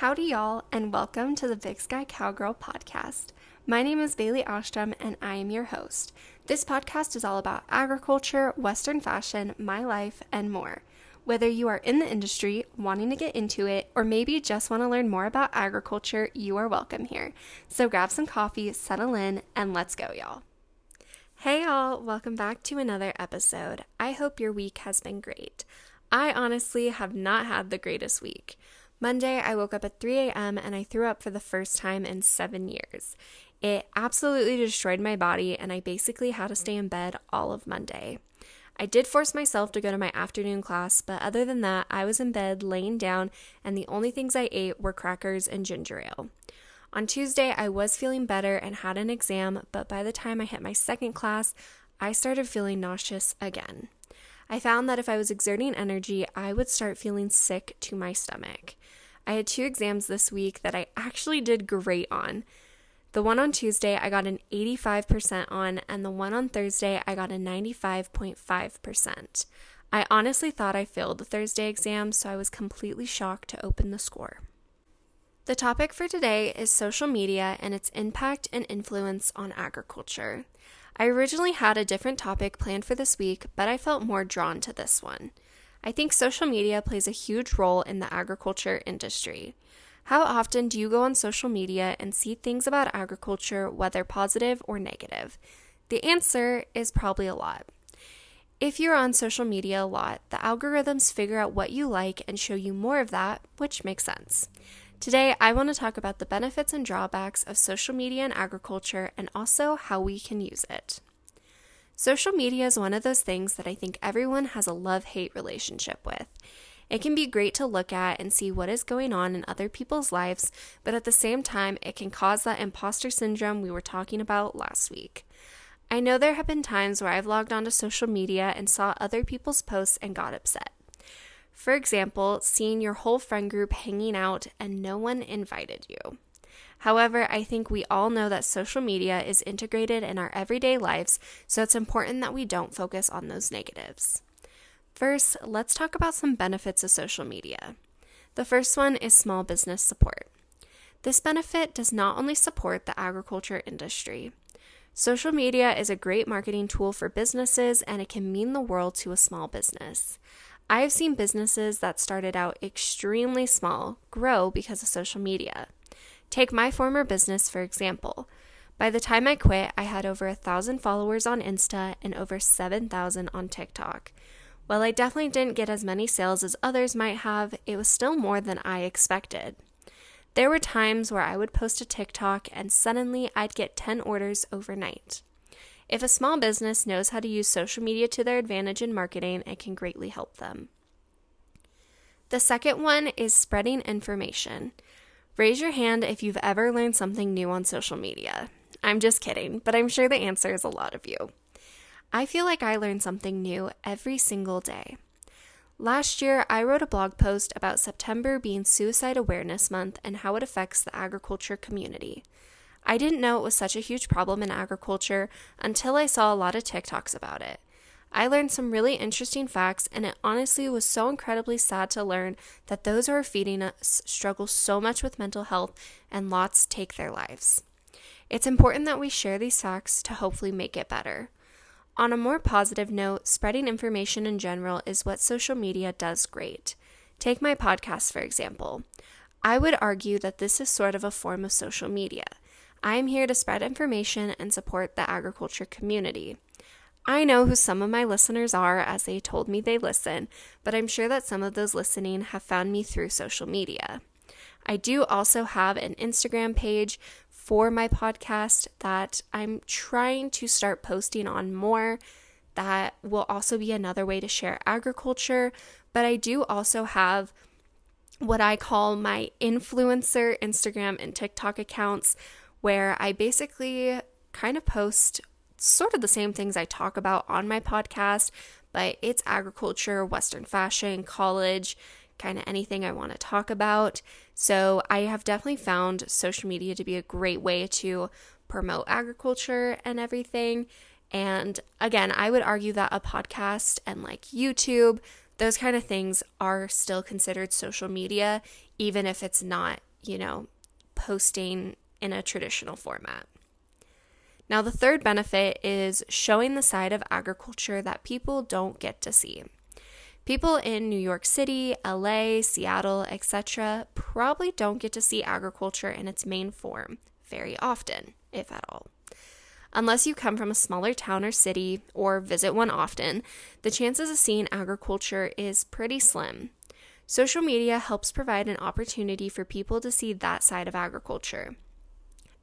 Howdy, y'all, and welcome to the Big Sky Cowgirl podcast. My name is Bailey Ostrom, and I am your host. This podcast is all about agriculture, Western fashion, my life, and more. Whether you are in the industry, wanting to get into it, or maybe just want to learn more about agriculture, you are welcome here. So grab some coffee, settle in, and let's go, y'all. Hey, y'all, welcome back to another episode. I hope your week has been great. I honestly have not had the greatest week. Monday, I woke up at 3 a.m. and I threw up for the first time in seven years. It absolutely destroyed my body, and I basically had to stay in bed all of Monday. I did force myself to go to my afternoon class, but other than that, I was in bed laying down, and the only things I ate were crackers and ginger ale. On Tuesday, I was feeling better and had an exam, but by the time I hit my second class, I started feeling nauseous again. I found that if I was exerting energy, I would start feeling sick to my stomach. I had two exams this week that I actually did great on. The one on Tuesday, I got an 85% on, and the one on Thursday, I got a 95.5%. I honestly thought I failed the Thursday exam, so I was completely shocked to open the score. The topic for today is social media and its impact and influence on agriculture. I originally had a different topic planned for this week, but I felt more drawn to this one. I think social media plays a huge role in the agriculture industry. How often do you go on social media and see things about agriculture, whether positive or negative? The answer is probably a lot. If you're on social media a lot, the algorithms figure out what you like and show you more of that, which makes sense. Today, I want to talk about the benefits and drawbacks of social media in agriculture and also how we can use it. Social media is one of those things that I think everyone has a love hate relationship with. It can be great to look at and see what is going on in other people's lives, but at the same time, it can cause that imposter syndrome we were talking about last week. I know there have been times where I've logged onto social media and saw other people's posts and got upset. For example, seeing your whole friend group hanging out and no one invited you. However, I think we all know that social media is integrated in our everyday lives, so it's important that we don't focus on those negatives. First, let's talk about some benefits of social media. The first one is small business support. This benefit does not only support the agriculture industry. Social media is a great marketing tool for businesses and it can mean the world to a small business. I have seen businesses that started out extremely small grow because of social media. Take my former business, for example. By the time I quit, I had over a thousand followers on Insta and over 7,000 on TikTok. While I definitely didn't get as many sales as others might have, it was still more than I expected. There were times where I would post a TikTok and suddenly I'd get 10 orders overnight. If a small business knows how to use social media to their advantage in marketing, it can greatly help them. The second one is spreading information. Raise your hand if you've ever learned something new on social media. I'm just kidding, but I'm sure the answer is a lot of you. I feel like I learn something new every single day. Last year, I wrote a blog post about September being Suicide Awareness Month and how it affects the agriculture community. I didn't know it was such a huge problem in agriculture until I saw a lot of TikToks about it. I learned some really interesting facts, and it honestly was so incredibly sad to learn that those who are feeding us struggle so much with mental health and lots take their lives. It's important that we share these facts to hopefully make it better. On a more positive note, spreading information in general is what social media does great. Take my podcast, for example. I would argue that this is sort of a form of social media. I am here to spread information and support the agriculture community. I know who some of my listeners are as they told me they listen, but I'm sure that some of those listening have found me through social media. I do also have an Instagram page for my podcast that I'm trying to start posting on more. That will also be another way to share agriculture, but I do also have what I call my influencer Instagram and TikTok accounts where I basically kind of post sort of the same things I talk about on my podcast, but it's agriculture, Western fashion, college, kind of anything I want to talk about. So I have definitely found social media to be a great way to promote agriculture and everything. And again, I would argue that a podcast and like YouTube, those kind of things are still considered social media, even if it's not, you know, posting in a traditional format. Now, the third benefit is showing the side of agriculture that people don't get to see. People in New York City, LA, Seattle, etc., probably don't get to see agriculture in its main form very often, if at all. Unless you come from a smaller town or city or visit one often, the chances of seeing agriculture is pretty slim. Social media helps provide an opportunity for people to see that side of agriculture.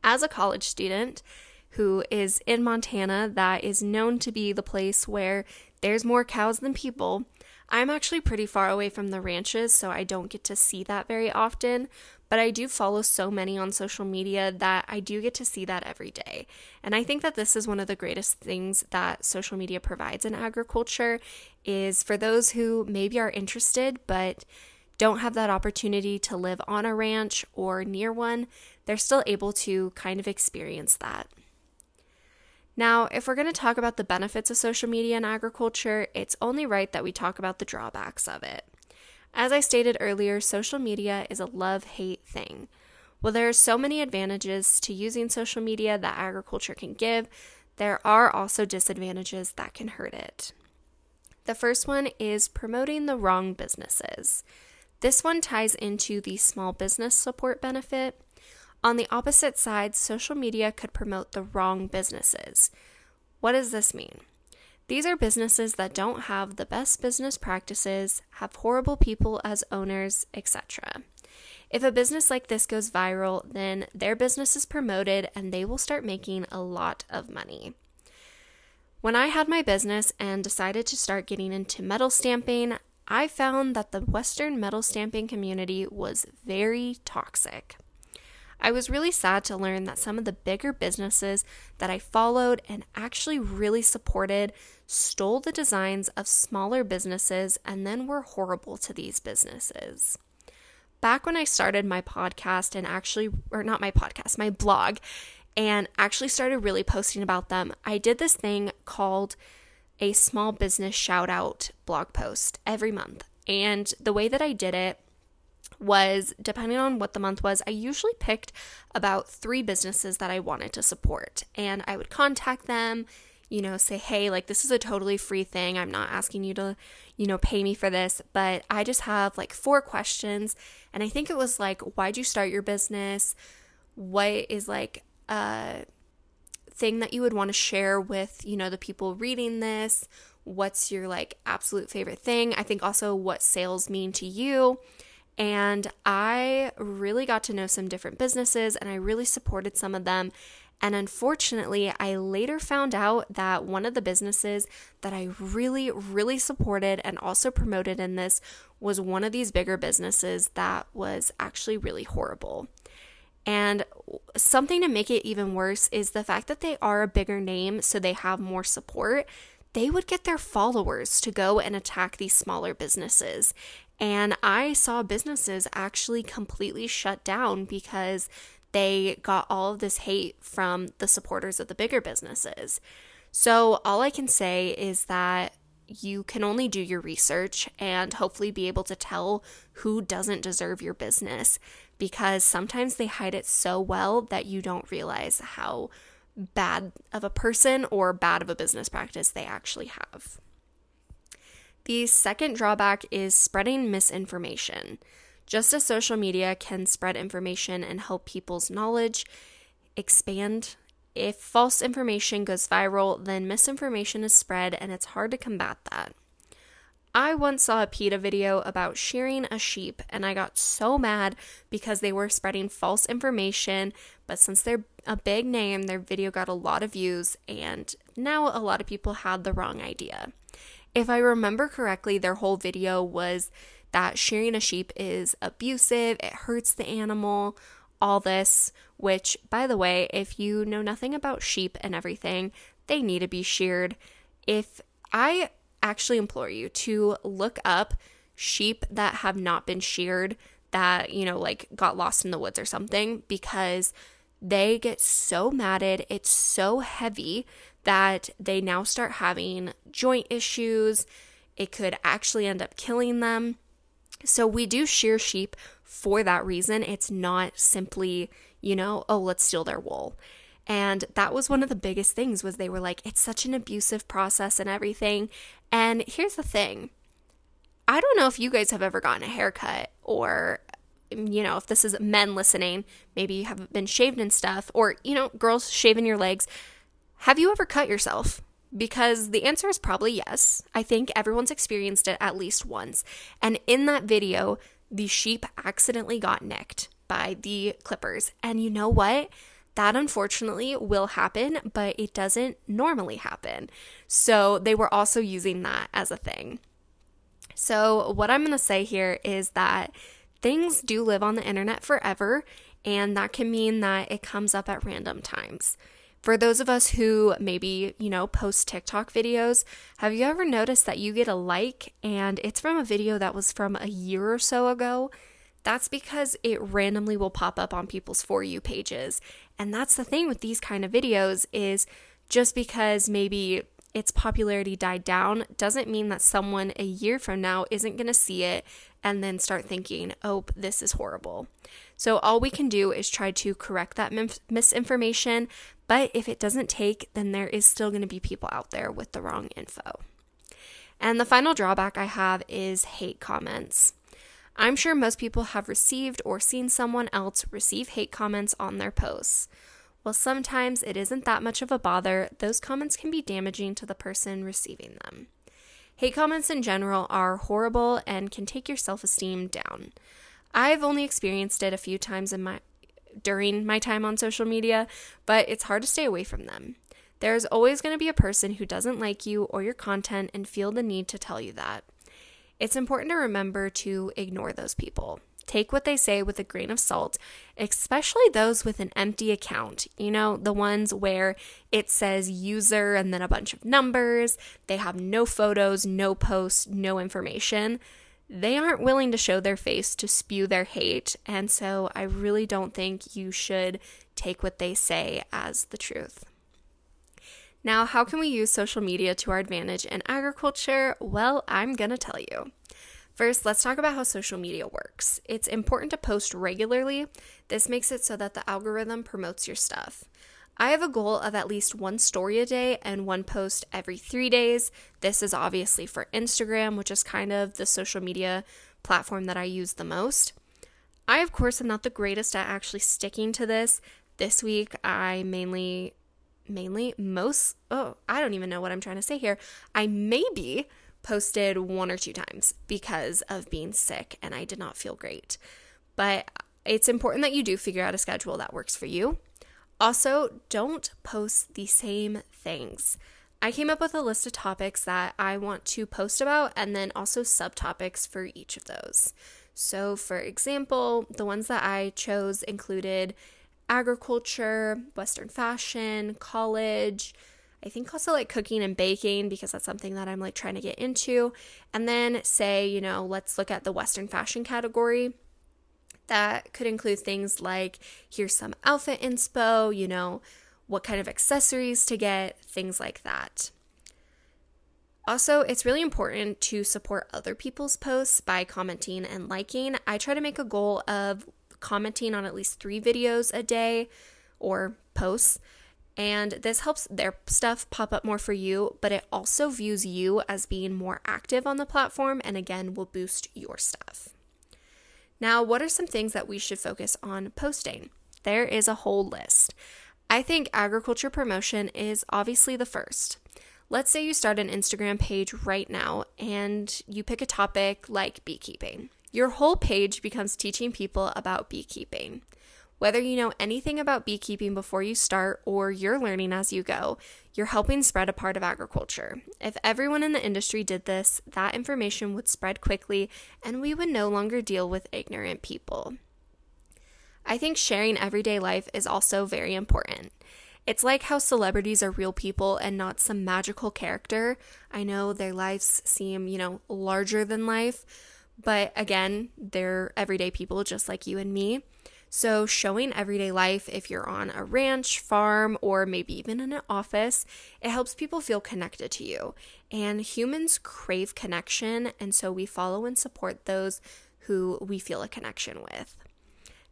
As a college student who is in Montana, that is known to be the place where there's more cows than people, I'm actually pretty far away from the ranches, so I don't get to see that very often. But I do follow so many on social media that I do get to see that every day. And I think that this is one of the greatest things that social media provides in agriculture is for those who maybe are interested but don't have that opportunity to live on a ranch or near one, they're still able to kind of experience that. Now, if we're going to talk about the benefits of social media in agriculture, it's only right that we talk about the drawbacks of it. As I stated earlier, social media is a love hate thing. While there are so many advantages to using social media that agriculture can give, there are also disadvantages that can hurt it. The first one is promoting the wrong businesses. This one ties into the small business support benefit. On the opposite side, social media could promote the wrong businesses. What does this mean? These are businesses that don't have the best business practices, have horrible people as owners, etc. If a business like this goes viral, then their business is promoted and they will start making a lot of money. When I had my business and decided to start getting into metal stamping, I found that the Western metal stamping community was very toxic. I was really sad to learn that some of the bigger businesses that I followed and actually really supported stole the designs of smaller businesses and then were horrible to these businesses. Back when I started my podcast and actually, or not my podcast, my blog, and actually started really posting about them, I did this thing called a small business shout out blog post every month. And the way that I did it was depending on what the month was, I usually picked about three businesses that I wanted to support. And I would contact them, you know, say, hey, like this is a totally free thing. I'm not asking you to, you know, pay me for this, but I just have like four questions. And I think it was like, why'd you start your business? What is like a thing that you would want to share with, you know, the people reading this? What's your like absolute favorite thing? I think also what sales mean to you and I really got to know some different businesses and I really supported some of them. And unfortunately, I later found out that one of the businesses that I really, really supported and also promoted in this was one of these bigger businesses that was actually really horrible. And something to make it even worse is the fact that they are a bigger name, so they have more support. They would get their followers to go and attack these smaller businesses. And I saw businesses actually completely shut down because they got all of this hate from the supporters of the bigger businesses. So, all I can say is that you can only do your research and hopefully be able to tell who doesn't deserve your business because sometimes they hide it so well that you don't realize how bad of a person or bad of a business practice they actually have. The second drawback is spreading misinformation. Just as social media can spread information and help people's knowledge expand, if false information goes viral, then misinformation is spread and it's hard to combat that. I once saw a PETA video about shearing a sheep, and I got so mad because they were spreading false information. But since they're a big name, their video got a lot of views, and now a lot of people had the wrong idea. If I remember correctly, their whole video was that shearing a sheep is abusive, it hurts the animal, all this, which, by the way, if you know nothing about sheep and everything, they need to be sheared. If I actually implore you to look up sheep that have not been sheared, that, you know, like got lost in the woods or something, because they get so matted, it's so heavy that they now start having joint issues. It could actually end up killing them. So we do shear sheep for that reason. It's not simply, you know, oh, let's steal their wool. And that was one of the biggest things was they were like it's such an abusive process and everything. And here's the thing. I don't know if you guys have ever gotten a haircut or you know, if this is men listening, maybe you haven't been shaved and stuff or you know, girls shaving your legs. Have you ever cut yourself? Because the answer is probably yes. I think everyone's experienced it at least once. And in that video, the sheep accidentally got nicked by the clippers. And you know what? That unfortunately will happen, but it doesn't normally happen. So they were also using that as a thing. So, what I'm going to say here is that things do live on the internet forever, and that can mean that it comes up at random times. For those of us who maybe, you know, post TikTok videos, have you ever noticed that you get a like and it's from a video that was from a year or so ago? That's because it randomly will pop up on people's for you pages. And that's the thing with these kind of videos is just because maybe its popularity died down doesn't mean that someone a year from now isn't going to see it and then start thinking, "Oh, this is horrible." So all we can do is try to correct that misinformation but if it doesn't take, then there is still going to be people out there with the wrong info. And the final drawback I have is hate comments. I'm sure most people have received or seen someone else receive hate comments on their posts. While sometimes it isn't that much of a bother, those comments can be damaging to the person receiving them. Hate comments in general are horrible and can take your self esteem down. I've only experienced it a few times in my during my time on social media, but it's hard to stay away from them. There's always going to be a person who doesn't like you or your content and feel the need to tell you that. It's important to remember to ignore those people. Take what they say with a grain of salt, especially those with an empty account. You know, the ones where it says user and then a bunch of numbers. They have no photos, no posts, no information they aren't willing to show their face to spew their hate. And so I really don't think you should take what they say as the truth. Now, how can we use social media to our advantage in agriculture? Well, I'm going to tell you. First, let's talk about how social media works. It's important to post regularly. This makes it so that the algorithm promotes your stuff. I have a goal of at least one story a day and one post every three days. This is obviously for Instagram, which is kind of the social media platform that I use the most. I, of course, am not the greatest at actually sticking to this. This week, I mainly, mainly, most, oh, I don't even know what I'm trying to say here. I maybe posted one or two times because of being sick and I did not feel great. But it's important that you do figure out a schedule that works for you. Also, don't post the same things. I came up with a list of topics that I want to post about and then also subtopics for each of those. So, for example, the ones that I chose included agriculture, Western fashion, college, I think also like cooking and baking because that's something that I'm like trying to get into. And then say, you know, let's look at the Western fashion category that could include things like here's some outfit inspo, you know, what kind of accessories to get, things like that. Also, it's really important to support other people's posts by commenting and liking. I try to make a goal of commenting on at least three videos a day or posts. And this helps their stuff pop up more for you, but it also views you as being more active on the platform and again will boost your stuff. Now, what are some things that we should focus on posting? There is a whole list. I think agriculture promotion is obviously the first. Let's say you start an Instagram page right now and you pick a topic like beekeeping. Your whole page becomes teaching people about beekeeping. Whether you know anything about beekeeping before you start or you're learning as you go, you're helping spread a part of agriculture. If everyone in the industry did this, that information would spread quickly and we would no longer deal with ignorant people. I think sharing everyday life is also very important. It's like how celebrities are real people and not some magical character. I know their lives seem, you know, larger than life, but again, they're everyday people just like you and me. So, showing everyday life, if you're on a ranch, farm, or maybe even in an office, it helps people feel connected to you. And humans crave connection, and so we follow and support those who we feel a connection with.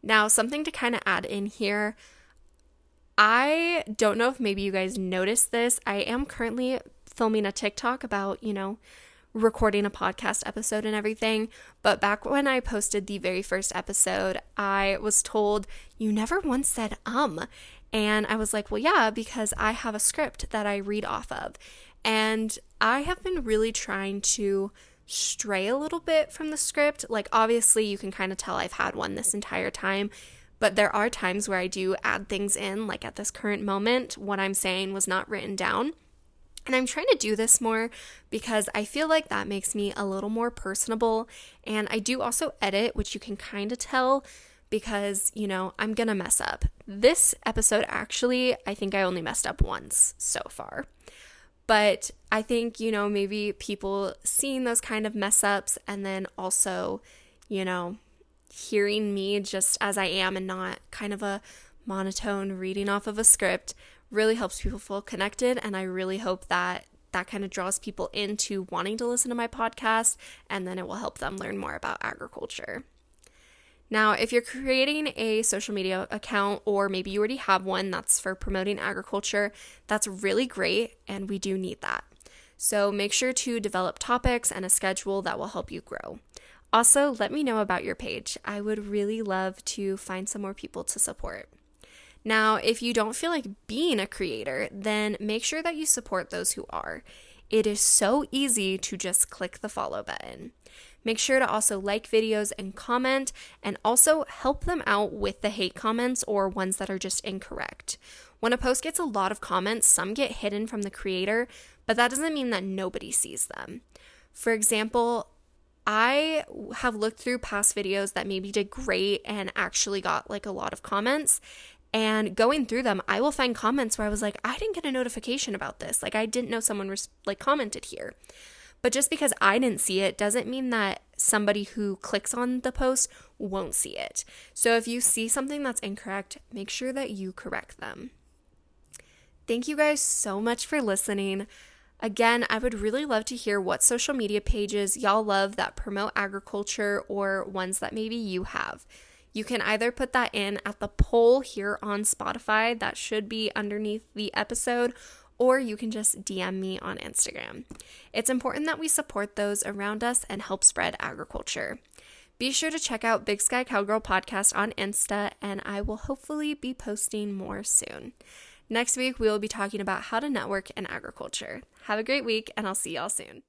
Now, something to kind of add in here I don't know if maybe you guys noticed this. I am currently filming a TikTok about, you know, recording a podcast episode and everything. But back when I posted the very first episode, I was told, You never once said um. And I was like, Well, yeah, because I have a script that I read off of. And I have been really trying to stray a little bit from the script. Like, obviously, you can kind of tell I've had one this entire time. But there are times where I do add things in, like at this current moment, what I'm saying was not written down. And I'm trying to do this more because I feel like that makes me a little more personable. And I do also edit, which you can kind of tell because, you know, I'm going to mess up. This episode, actually, I think I only messed up once so far. But I think, you know, maybe people seeing those kind of mess ups and then also, you know, hearing me just as I am and not kind of a monotone reading off of a script really helps people feel connected. And I really hope that that kind of draws people into wanting to listen to my podcast, and then it will help them learn more about agriculture. Now, if you're creating a social media account, or maybe you already have one that's for promoting agriculture, that's really great, and we do need that. So make sure to develop topics and a schedule that will help you grow. Also, let me know about your page. I would really love to find some more people to support. Now, if you don't feel like being a creator, then make sure that you support those who are. It is so easy to just click the follow button. Make sure to also like videos and comment, and also help them out with the hate comments or ones that are just incorrect. When a post gets a lot of comments, some get hidden from the creator, but that doesn't mean that nobody sees them. For example, I have looked through past videos that maybe did great and actually got like a lot of comments, and going through them, I will find comments where I was like, I didn't get a notification about this. Like, I didn't know someone was like commented here. But just because I didn't see it doesn't mean that somebody who clicks on the post won't see it. So if you see something that's incorrect, make sure that you correct them. Thank you guys so much for listening. Again, I would really love to hear what social media pages y'all love that promote agriculture or ones that maybe you have. You can either put that in at the poll here on Spotify, that should be underneath the episode, or you can just DM me on Instagram. It's important that we support those around us and help spread agriculture. Be sure to check out Big Sky Cowgirl podcast on Insta, and I will hopefully be posting more soon. Next week, we will be talking about how to network in agriculture. Have a great week, and I'll see y'all soon.